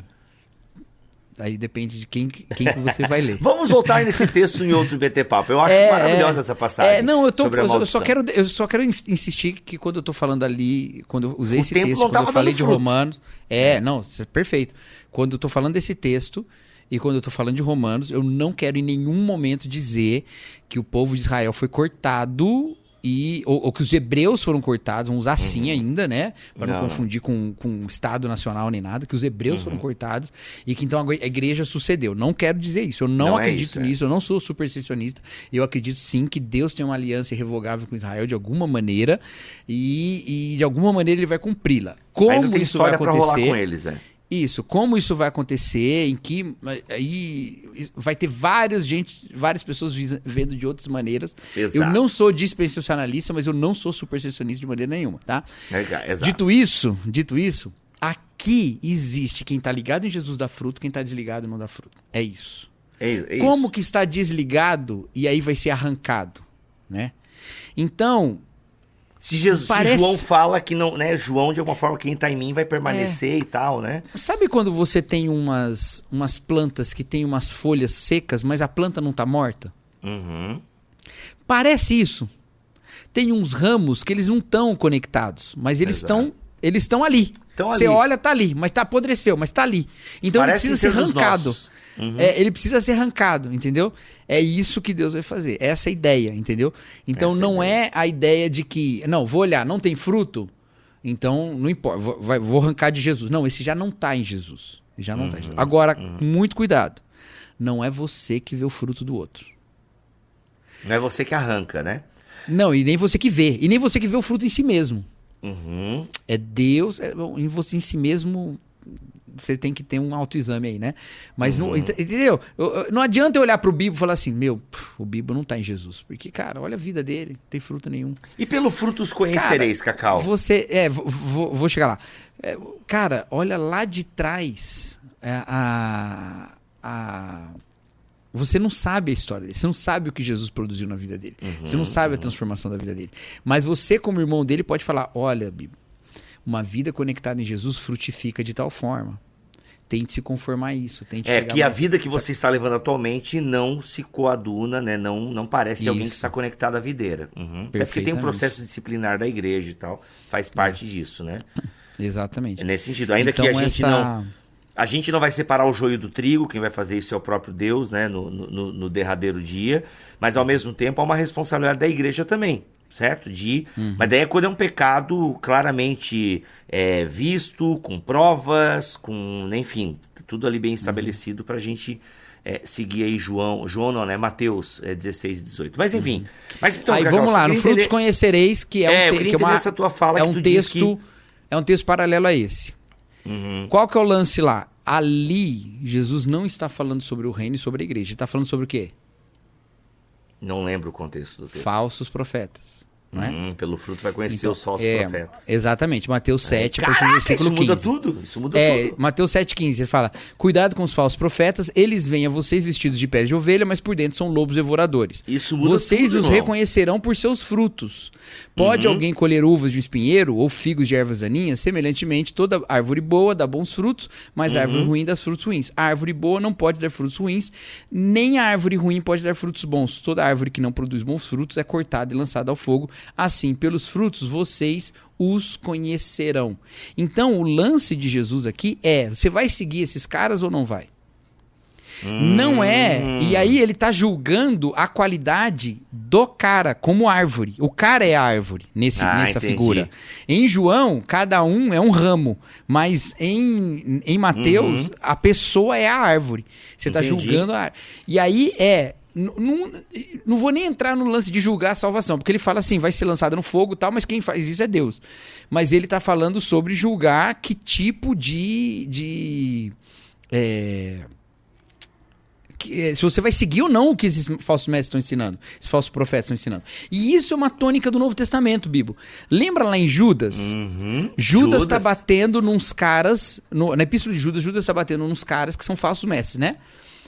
Aí depende de quem, quem que você vai ler. Vamos voltar nesse texto em outro BT Papo. Eu acho É, maravilhosa é. essa passagem. É, não, eu, tô, sobre a eu, só quero, eu só quero ins- insistir que quando eu tô falando ali, quando eu usei O esse texto, não quando eu falei de fruto. Romanos. É, não, isso é perfeito. Quando eu tô falando desse texto e quando eu tô falando de Romanos, eu não quero em nenhum momento dizer que o povo de Israel foi cortado. E, ou, ou que os hebreus foram cortados, vamos usar assim ainda, né? Para não, Uhum. Não, confundir com, com o Estado Nacional nem nada, que os hebreus Uhum. foram cortados e que então a igre- a igreja sucedeu. Não quero dizer isso, eu não, Não é acredito isso, é. nisso, eu não sou supersticionista. Eu acredito sim que Deus tem uma aliança irrevogável com Israel de alguma maneira e, e de alguma maneira ele vai cumpri-la. Como isso vai história pra rolar acontecer? com eles, é. Isso, como isso vai acontecer, em que aí vai ter várias gente, várias pessoas vendo de outras maneiras. Exato. Eu não sou dispensacionalista, mas eu não sou supersticionista de maneira nenhuma, tá? É, Exato. Dito isso, dito isso, aqui existe quem tá ligado em Jesus dá fruto, quem tá desligado não dá fruto. É isso. É, é isso. Como que está desligado e aí vai ser arrancado, né? Então, Se, Jesus, se Parece- João fala que não, né? João, de alguma forma, quem tá em mim vai permanecer e tal, né? sabe quando você tem umas, umas plantas que tem umas folhas secas, mas a planta não tá morta? Uhum. Parece isso. Tem uns ramos que eles não estão conectados, mas eles estão Eles estão ali. Você olha, tá ali, mas tá apodreceu, mas tá ali. Então ele Parecem precisa ser arrancado. nossos. Uhum. É, ele precisa ser arrancado, entendeu? É isso que Deus vai fazer. Essa é a ideia, entendeu? Então Essa é não ideia. é a ideia de que, não, vou olhar, não tem fruto, então não importa, vou, vai- vou arrancar de Jesus. Não, esse já não tá em Jesus. Já não tá em Jesus. Uhum. Agora, muito cuidado. Não é você que vê o fruto do outro. Não é você que arranca, né? Não, e nem você que vê. E nem você que vê o fruto em si mesmo. Uhum. É Deus, é, em você em si mesmo, você tem que ter um autoexame aí, né? Mas Uhum. não, ent- entendeu? Eu- eu- não adianta eu olhar pro Bibo e falar assim, meu, o Bibo não tá em Jesus. Porque, cara, olha a vida dele, não tem fruto nenhum. E pelo frutos conhecereis, Cacau. Você, é, vou- vou, chegar lá. É, cara, olha lá de trás é, a, a. Você não sabe a história dele, você não sabe o que Jesus produziu na vida dele, você não sabe a transformação da vida dele. Mas você, como irmão dele, pode falar: olha, Bíblia, uma vida conectada em Jesus frutifica de tal forma. Tente se conformar a isso. Tente É que a mais- vida que você está levando atualmente não se coaduna, né? Não, não parece alguém que Isso. está conectado à videira. Uhum. Até porque tem um processo disciplinar da igreja e tal. Faz parte disso, né? Exatamente. É nesse sentido. Ainda então, que a gente essa... não. A gente não vai separar o joio do trigo, quem vai fazer isso é o próprio Deus, né? No, no, no derradeiro dia. Mas ao mesmo tempo há uma responsabilidade da igreja também, certo? De. Uhum. Mas daí é quando é um pecado claramente é, visto, com provas, com. Enfim, tudo ali Uhum. bem estabelecido pra gente. é, seguir aí João, João não, né? Mateus é, 16 e 18. Mas enfim. Mas então, Uhum. Aí Cacau, vamos lá, no queria Frutos entender- Conhecereis, que é, É, um, te- que é, entender uma, essa tua fala é que um texto, é um texto paralelo a esse. Uhum. Qual que é o lance lá? Ali, Jesus não está falando sobre o reino e sobre a igreja. Ele está falando sobre o quê? Não lembro o contexto do texto. Falsos profetas. Não é? Hum, pelo fruto vai conhecer Então, os falsos é, profetas. Exatamente, Mateus 7, a partir do Caraca, versículo isso 15. muda tudo? Isso muda É, tudo. Mateus 7,15, ele fala: Cuidado com os falsos profetas, eles vêm a vocês vestidos de pele de ovelha, mas por dentro são lobos devoradores. Isso muda Vocês tudo, os irmão. reconhecerão por seus frutos. Pode Uhum. alguém colher uvas de espinheiro ou figos de ervas daninhas? Semelhantemente, toda árvore boa dá bons frutos, mas a Uhum. árvore ruim dá frutos ruins. A árvore boa não pode dar frutos ruins, nem a árvore ruim pode dar frutos bons. Toda árvore que não produz bons frutos é cortada e lançada ao fogo. Assim, pelos frutos, vocês os conhecerão. Então, o lance de Jesus aqui é: você vai seguir esses caras ou não vai? Não é. Hum. E aí ele tá julgando a qualidade do cara como árvore. O cara é a árvore nesse, Ah, nessa entendi. figura. Em João, cada um é um ramo. Mas em, em Mateus, a pessoa é a árvore. Você tá Uhum. Entendi. julgando a árvore. E aí é. Não, não vou nem entrar no lance de julgar a salvação, porque ele fala assim: vai ser lançada no fogo e tal, mas quem faz isso é Deus. Mas ele tá falando sobre julgar que tipo de. de é, que, eh, se você vai seguir ou não o que esses falsos mestres estão ensinando, esses falsos profetas estão ensinando. E isso é uma tônica do Novo Testamento, Bibo. Lembra lá em Judas? Uhum. Judas está batendo nos caras, no- na epístola de Judas, Judas está batendo nos caras que são falsos mestres, né?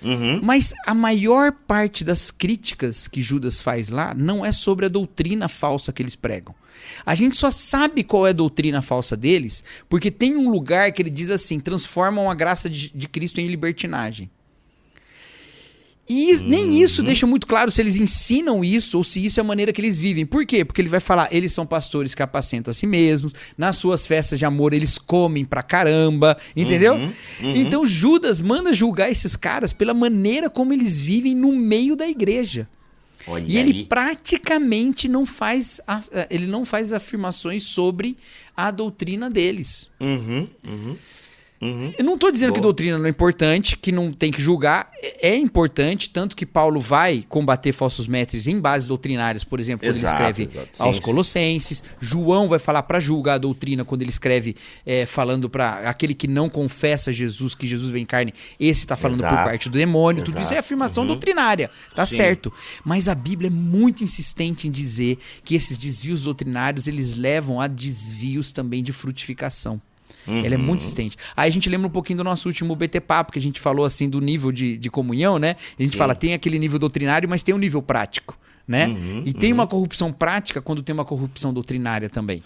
Uhum. Mas a maior parte das críticas que Judas faz lá não é sobre a doutrina falsa que eles pregam. A gente só sabe qual é a doutrina falsa deles porque tem um lugar que ele diz assim: transformam a graça de, de Cristo em libertinagem. E nem isso deixa muito claro se eles ensinam isso ou se isso é a maneira que eles vivem. Por quê? Porque ele vai falar, eles são pastores que apacentam a si mesmos, nas suas festas de amor eles comem pra caramba, entendeu? Então Judas manda julgar esses caras pela maneira como eles vivem no meio da igreja. Olha E ele aí. praticamente não faz, a- ele não faz afirmações sobre a doutrina deles. Uhum, uhum, uhum. Eu não estou dizendo que Boa. doutrina não é importante, que não tem que julgar. É é importante, tanto que Paulo vai combater falsos mestres em bases doutrinárias, por exemplo, quando Exato, ele escreve exato. Sim, aos sim. Colossenses. João vai falar para julgar a doutrina quando ele escreve é, falando para aquele que não confessa Jesus, que Jesus vem em carne. Esse está falando por Exato. parte do demônio. Tudo isso é afirmação Uhum. doutrinária, tá Sim. certo. Mas a Bíblia é muito insistente em dizer que esses desvios doutrinários eles levam a desvios também de frutificação. Ela é muito Uhum. insistente. Aí a gente lembra um pouquinho do nosso último BT Papo, que a gente falou assim do nível de, de comunhão, né? A gente Sim. fala, tem aquele nível doutrinário, mas tem um nível prático, né? Uhum, e tem uma corrupção prática quando tem uma corrupção doutrinária também.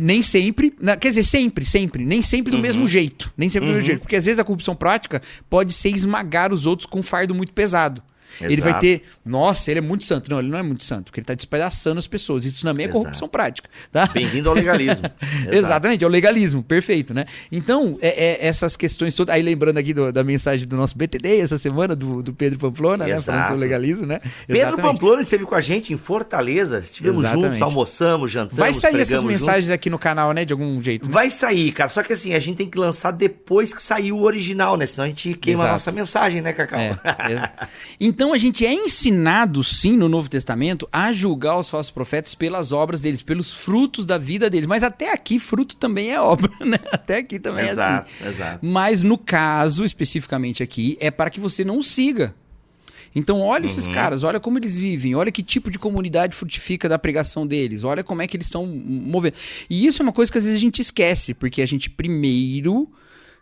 Nem sempre, quer dizer, sempre, sempre, nem sempre do mesmo jeito. Nem sempre do mesmo jeito. Porque às vezes a corrupção prática pode ser esmagar os outros com um fardo muito pesado. Ele vai Exato. ter, nossa, ele é muito santo. Não, ele não é muito santo, porque ele está despedaçando as pessoas. Isso também é Exato. corrupção prática, tá? Bem-vindo ao legalismo. Exato. Exatamente, é o legalismo, perfeito, né? Então, é, é essas questões todas. Aí lembrando aqui do- da mensagem do nosso BTD essa semana, do, do Pedro Pamplona, né? Falando Exato. sobre o legalismo, né? Pedro Exatamente. Pamplona esteve com a gente em Fortaleza. Estivemos Exatamente. juntos, almoçamos, jantamos, Vai sair essas mensagens aqui no canal, né? De algum jeito. juntos. Vai sair, cara. Só que assim, a gente tem que lançar depois que sair o original, né? Senão a gente queima a Exato. nossa mensagem, né, Cacau? É, é. Então a gente é ensinado, sim, no Novo Testamento, a julgar os falsos profetas pelas obras deles, pelos frutos da vida deles. Mas até aqui, fruto também é obra, né? Até aqui também é exato, assim. exato. Mas no caso, especificamente aqui, é para que você não os siga. Então, olha esses Uhum. caras, olha como eles vivem, olha que tipo de comunidade frutifica da pregação deles, olha como é que eles estão movendo. E isso é uma coisa que às vezes a gente esquece, porque a gente primeiro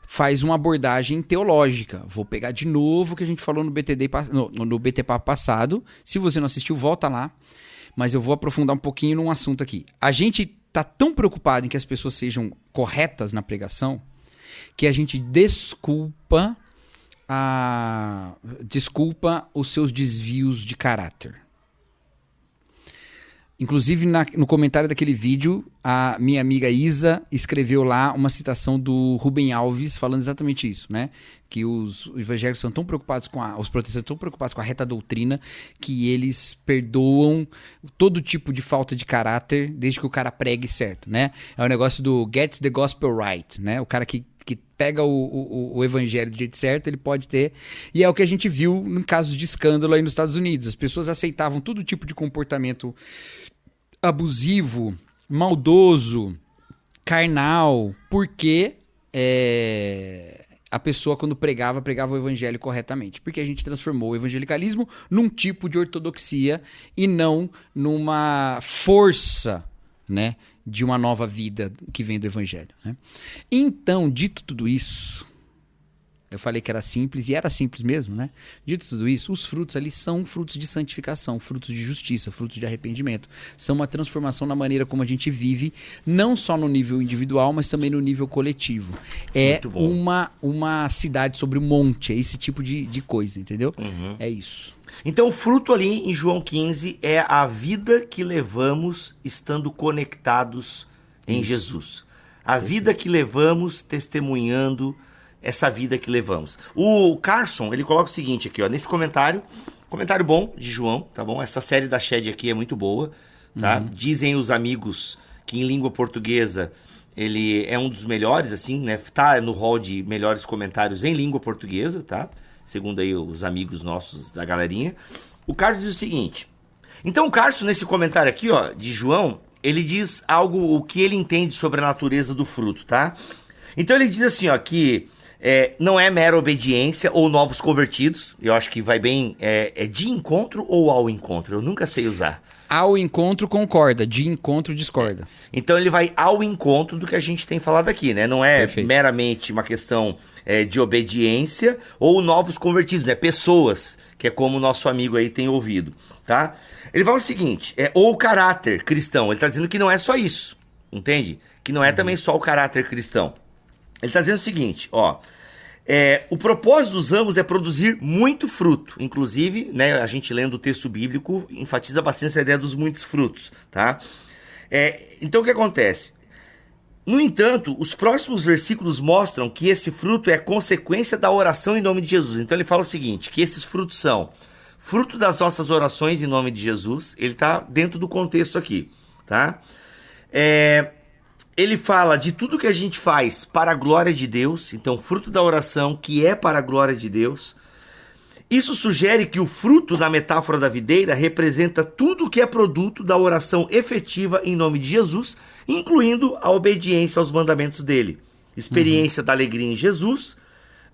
faz uma abordagem teológica. Vou pegar de novo o que a gente falou no BTD no, no BT Papo passado. Se você não assistiu, volta lá. Mas eu vou aprofundar um pouquinho num assunto aqui. A gente tá tão preocupado em que as pessoas sejam corretas na pregação que a gente desculpa a desculpa os seus desvios de caráter. Inclusive, na- no comentário daquele vídeo, a minha amiga Isa escreveu lá uma citação do Rubem Alves falando exatamente isso, né? Que os evangélicos são tão preocupados com a. Os protestantes tão preocupados com a reta doutrina que eles perdoam todo tipo de falta de caráter desde que o cara pregue certo, né? É o negócio do gets the gospel right, né? O cara que, que pega o, o, o evangelho do jeito certo, ele pode ter. E é o que a gente viu em casos de escândalo aí nos Estados Unidos. As pessoas aceitavam todo tipo de comportamento abusivo, maldoso, carnal, porque é, a pessoa, quando pregava, pregava o evangelho corretamente. Porque a gente transformou o evangelicalismo num tipo de ortodoxia e não numa força, né? De uma nova vida que vem do evangelho. Né? Então, dito tudo isso, eu falei que era simples e era simples mesmo, né? Dito tudo isso, os frutos ali são frutos de santificação, frutos de justiça, frutos de arrependimento. São uma transformação na maneira como a gente vive, não só no nível individual, mas também no nível coletivo. É uma, uma cidade sobre um monte, é esse tipo de, de coisa, entendeu? Uhum. É isso. Então, o fruto ali em João 15 é a vida que levamos estando conectados em Jesus. A vida que levamos testemunhando essa vida que levamos. O Carson, ele coloca o seguinte aqui, ó, nesse comentário, comentário bom de João, tá bom? Essa série da Shed aqui é muito boa, tá? Dizem os amigos que em língua portuguesa ele é um dos melhores, assim, né? Tá no hall de melhores comentários em língua portuguesa, tá? Segundo aí os amigos nossos da galerinha. O Carlos diz o seguinte. Então o Carlos, nesse comentário aqui, ó, de João, ele diz algo, o que ele entende sobre a natureza do fruto, tá? Então ele diz assim, ó, que é, não é mera obediência ou novos convertidos. Eu acho que vai bem. É, é de encontro ou ao encontro? Eu nunca sei usar. Ao encontro concorda, de encontro discorda. Então ele vai ao encontro do que a gente tem falado aqui, né? Não é Perfeito. meramente uma questão é, de obediência ou novos convertidos, é pessoas, que é como o nosso amigo aí tem ouvido, tá? Ele fala o seguinte, é ou o caráter cristão, ele tá dizendo que não é só isso, entende? Que não é também só o caráter cristão. Ele tá dizendo o seguinte, ó, é, o propósito dos ramos é produzir muito fruto. Inclusive, né, a gente lendo o texto bíblico enfatiza bastante essa ideia dos muitos frutos, tá? É, então o que acontece? No entanto, os próximos versículos mostram que esse fruto é consequência da oração em nome de Jesus. Então ele fala o seguinte, que esses frutos são fruto das nossas orações em nome de Jesus. Ele está dentro do contexto aqui, tá? É, ele fala de tudo que a gente faz para a glória de Deus, então fruto da oração que é para a glória de Deus. Isso sugere que o fruto na metáfora da videira representa tudo que é produto da oração efetiva em nome de Jesus, incluindo a obediência aos mandamentos dele, experiência da alegria em Jesus,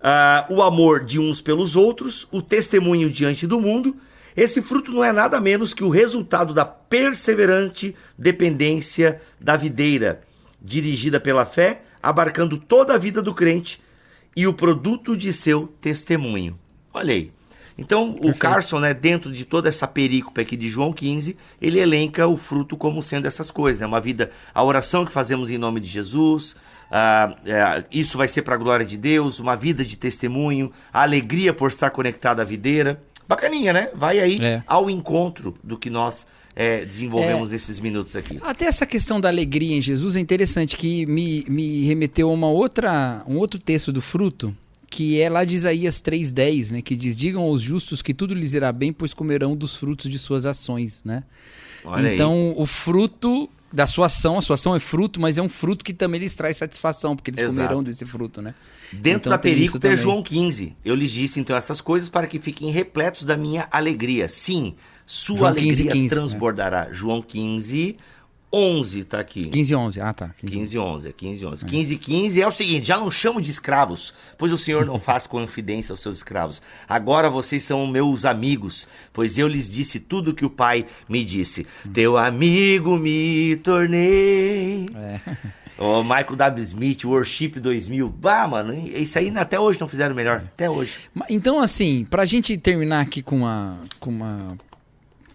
ah, o amor de uns pelos outros, o testemunho diante do mundo. Esse fruto não é nada menos que o resultado da perseverante dependência da videira, dirigida pela fé, abarcando toda a vida do crente e o produto de seu testemunho. Olha aí. Então, o Perfeito. Carson, né, dentro de toda essa perícope aqui de João 15, ele elenca o fruto como sendo essas coisas. É uma vida, a oração que fazemos em nome de Jesus, ah, é, isso vai ser para a glória de Deus, uma vida de testemunho, a alegria por estar conectado à videira. Bacaninha, né? Vai aí É. ao encontro do que nós é, desenvolvemos nesses minutos aqui. Até essa questão da alegria em Jesus é interessante, que me, me remeteu a uma outra, um outro texto do fruto, que é lá de Isaías 3,10, né? Que diz, digam aos justos que tudo lhes irá bem, pois comerão dos frutos de suas ações, né? Olha aí. então, o fruto da sua ação, a sua ação é fruto, mas é um fruto que também lhes traz satisfação, porque eles Exato. comerão desse fruto, né? Dentro Então da perícope é. João 15. Eu lhes disse então essas coisas para que fiquem repletos da minha alegria. Sim, sua João alegria 15, 15, transbordará. João 15, 11 tá aqui. 15 e 11, ah tá. 15 11, é 15 11. 15 15 é o seguinte, já não chamo de escravos, pois o Senhor não faz confidência aos seus escravos. Agora vocês são meus amigos, pois eu lhes disse tudo que o Pai me disse. Teu amigo me tornei. É. O Michael W. Smith, Worship 2000. Bah, mano, isso aí até hoje não fizeram melhor. Até hoje. Então, assim, pra gente terminar aqui com uma, com uma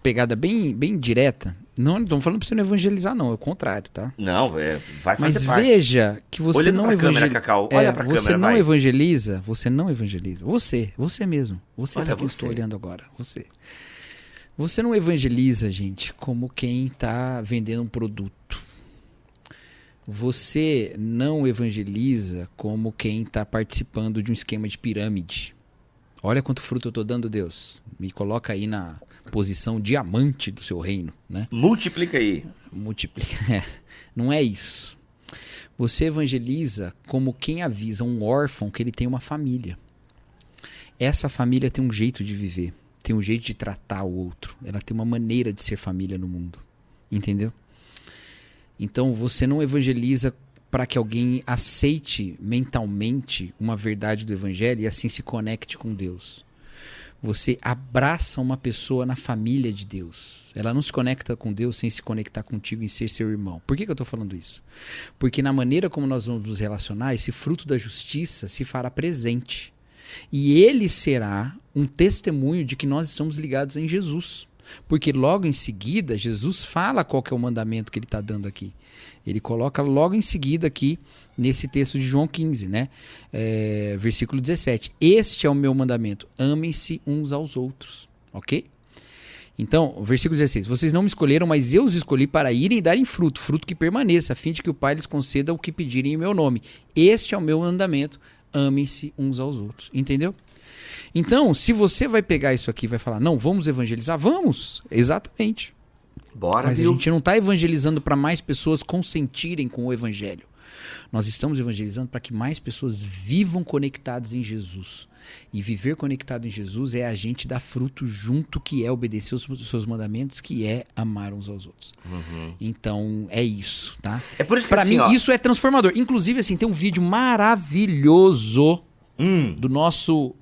pegada bem, bem direta, não estamos falando pra você não evangelizar, não, é o contrário, tá? Não, é, vai Mas fazer parte. veja que você Olhando não pra câmera, evangeliza. Cacau. Olha pra você câmera, não vai. evangeliza, você não evangeliza. Você, você mesmo. Você Olha que eu você. estou olhando agora. Você. Você não evangeliza, gente, como quem tá vendendo um produto. Você não evangeliza como quem está participando de um esquema de pirâmide. Olha quanto fruto eu estou dando, Deus. Me coloca aí na posição diamante do seu reino, né? Multiplica aí. multiplica. É, não é isso. Você evangeliza como quem avisa um órfão que ele tem uma família. Essa família tem um jeito de viver, tem um jeito de tratar o outro. Ela tem uma maneira de ser família no mundo. Entendeu? Então você não evangeliza para que alguém aceite mentalmente uma verdade do evangelho e assim se conecte com Deus. Você abraça uma pessoa na família de Deus. Ela não se conecta com Deus sem se conectar contigo e ser seu irmão. Por que, que eu estou falando isso? Porque na maneira como nós vamos nos relacionar, esse fruto da justiça se fará presente. E ele será um testemunho de que nós estamos ligados em Jesus. Porque logo em seguida, Jesus fala qual é o mandamento que ele está dando aqui. Ele coloca logo em seguida aqui, nesse texto de João 15, né? É, versículo 17. Este é o meu mandamento: amem-se uns aos outros. Ok? Então, versículo 16: Vocês não me escolheram, mas eu os escolhi para irem e darem fruto, fruto que permaneça, a fim de que o Pai lhes conceda o que pedirem em meu nome. Este é o meu mandamento: amem-se uns aos outros. Entendeu? Então, se você vai pegar isso aqui e vai falar, não, vamos evangelizar, vamos, exatamente. Bora, Mas a viu? gente não está evangelizando para mais pessoas consentirem com o evangelho. Nós estamos evangelizando para que mais pessoas vivam conectadas em Jesus. E viver conectado em Jesus é a gente dar fruto junto, que é obedecer os seus mandamentos, que é amar uns aos outros. Então, é isso, tá? É por isso que Para assim, mim, ó, isso é transformador. Inclusive, assim, tem um vídeo maravilhoso hum, do nosso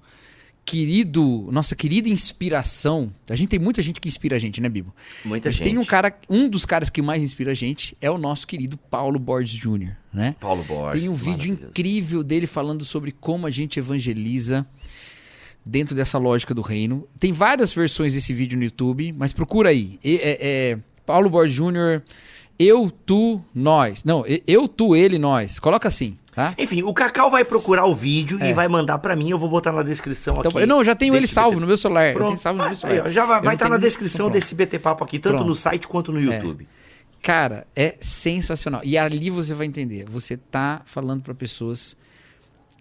querido, nossa querida inspiração. A gente tem muita gente que inspira a gente, né, Bibo? muita Mas gente. tem um cara, um dos caras que mais inspira a gente é o nosso querido Paulo Borges Jr., né? Paulo Borges. Tem um vídeo incrível dele falando sobre como a gente evangeliza dentro dessa lógica do reino. Tem várias versões desse vídeo no YouTube, mas procura aí. E- é- é Paulo Borges Jr., eu, tu, nós. Não, eu, tu, ele, nós. Coloca assim, tá? Enfim, o Cacau vai procurar o vídeo e É. vai mandar pra mim, eu vou botar na descrição Então, aqui. eu- não, eu já tenho ele salvo BT. no meu celular. Eu Pronto. tenho salvo no meu celular. já vai Eu estar na tenho- descrição Pronto. desse BT Papo aqui, tanto Pronto. no site quanto no YouTube. Cara, é sensacional. E ali você vai entender. Você tá falando para pessoas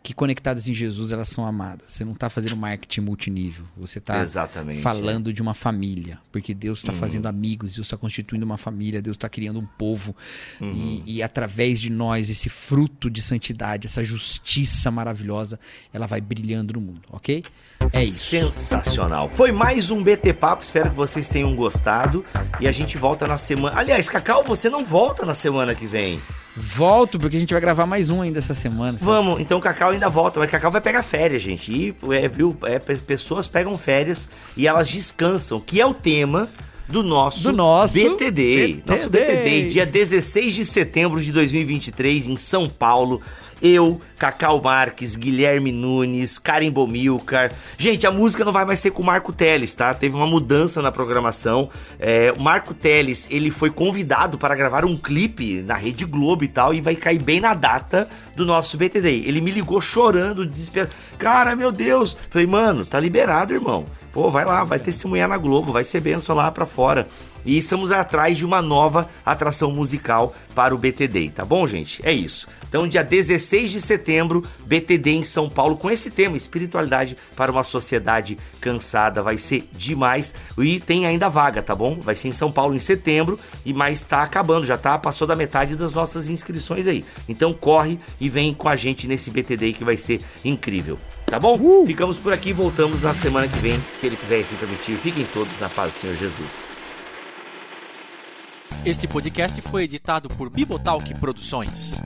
que conectadas em Jesus elas são amadas. Você não tá fazendo marketing multinível. Você tá Exatamente. falando de uma família. Porque Deus Uhum. está fazendo amigos, Deus está constituindo uma família, Deus está criando um povo. Uhum. E, e através de nós, esse fruto de santidade, essa justiça maravilhosa, ela vai brilhando no mundo, ok? É isso. Sensacional. Foi mais um BT Papo, espero que vocês tenham gostado. E a gente volta na semana. Aliás, Cacau, você não volta na semana que vem. Volto, porque a gente vai gravar mais um ainda essa semana. Vamos, então o Cacau ainda volta, mas Cacau vai pegar férias, gente. E, é, viu, é, pe- pessoas pegam férias e elas descansam, que é o tema do nosso, Do nosso BTD. Nosso BTD. BTD, dia 16 de setembro de 2023, em São Paulo. Eu, Cacau Marques, Guilherme Nunes, Karen Bomilcar. Gente, a música não vai mais ser com o Marco Teles, tá? Teve uma mudança na programação. É, o Marco Teles, ele foi convidado para gravar um clipe na Rede Globo e tal, e vai cair bem na data do nosso BTD. Ele me ligou chorando, desesperado. Cara, meu Deus. Falei, mano, tá liberado, irmão. Pô, vai lá, vai testemunhar na Globo, vai ser benção lá pra fora. E estamos atrás de uma nova atração musical para o BTD, tá bom, gente? É isso. Então, dia 16 de setembro, BTD em São Paulo, com esse tema, espiritualidade para uma sociedade cansada. Vai ser demais. E tem ainda vaga, tá bom? Vai ser em São Paulo em setembro, e mas tá acabando, já tá, passou da metade das nossas inscrições aí. Então corre e vem com a gente nesse BTD que vai ser incrível. Tá bom? Uh! Ficamos por aqui, voltamos na semana que vem, se ele quiser se permitir. Fiquem todos na paz do Senhor Jesus. Este podcast foi editado por Bibotalk Produções.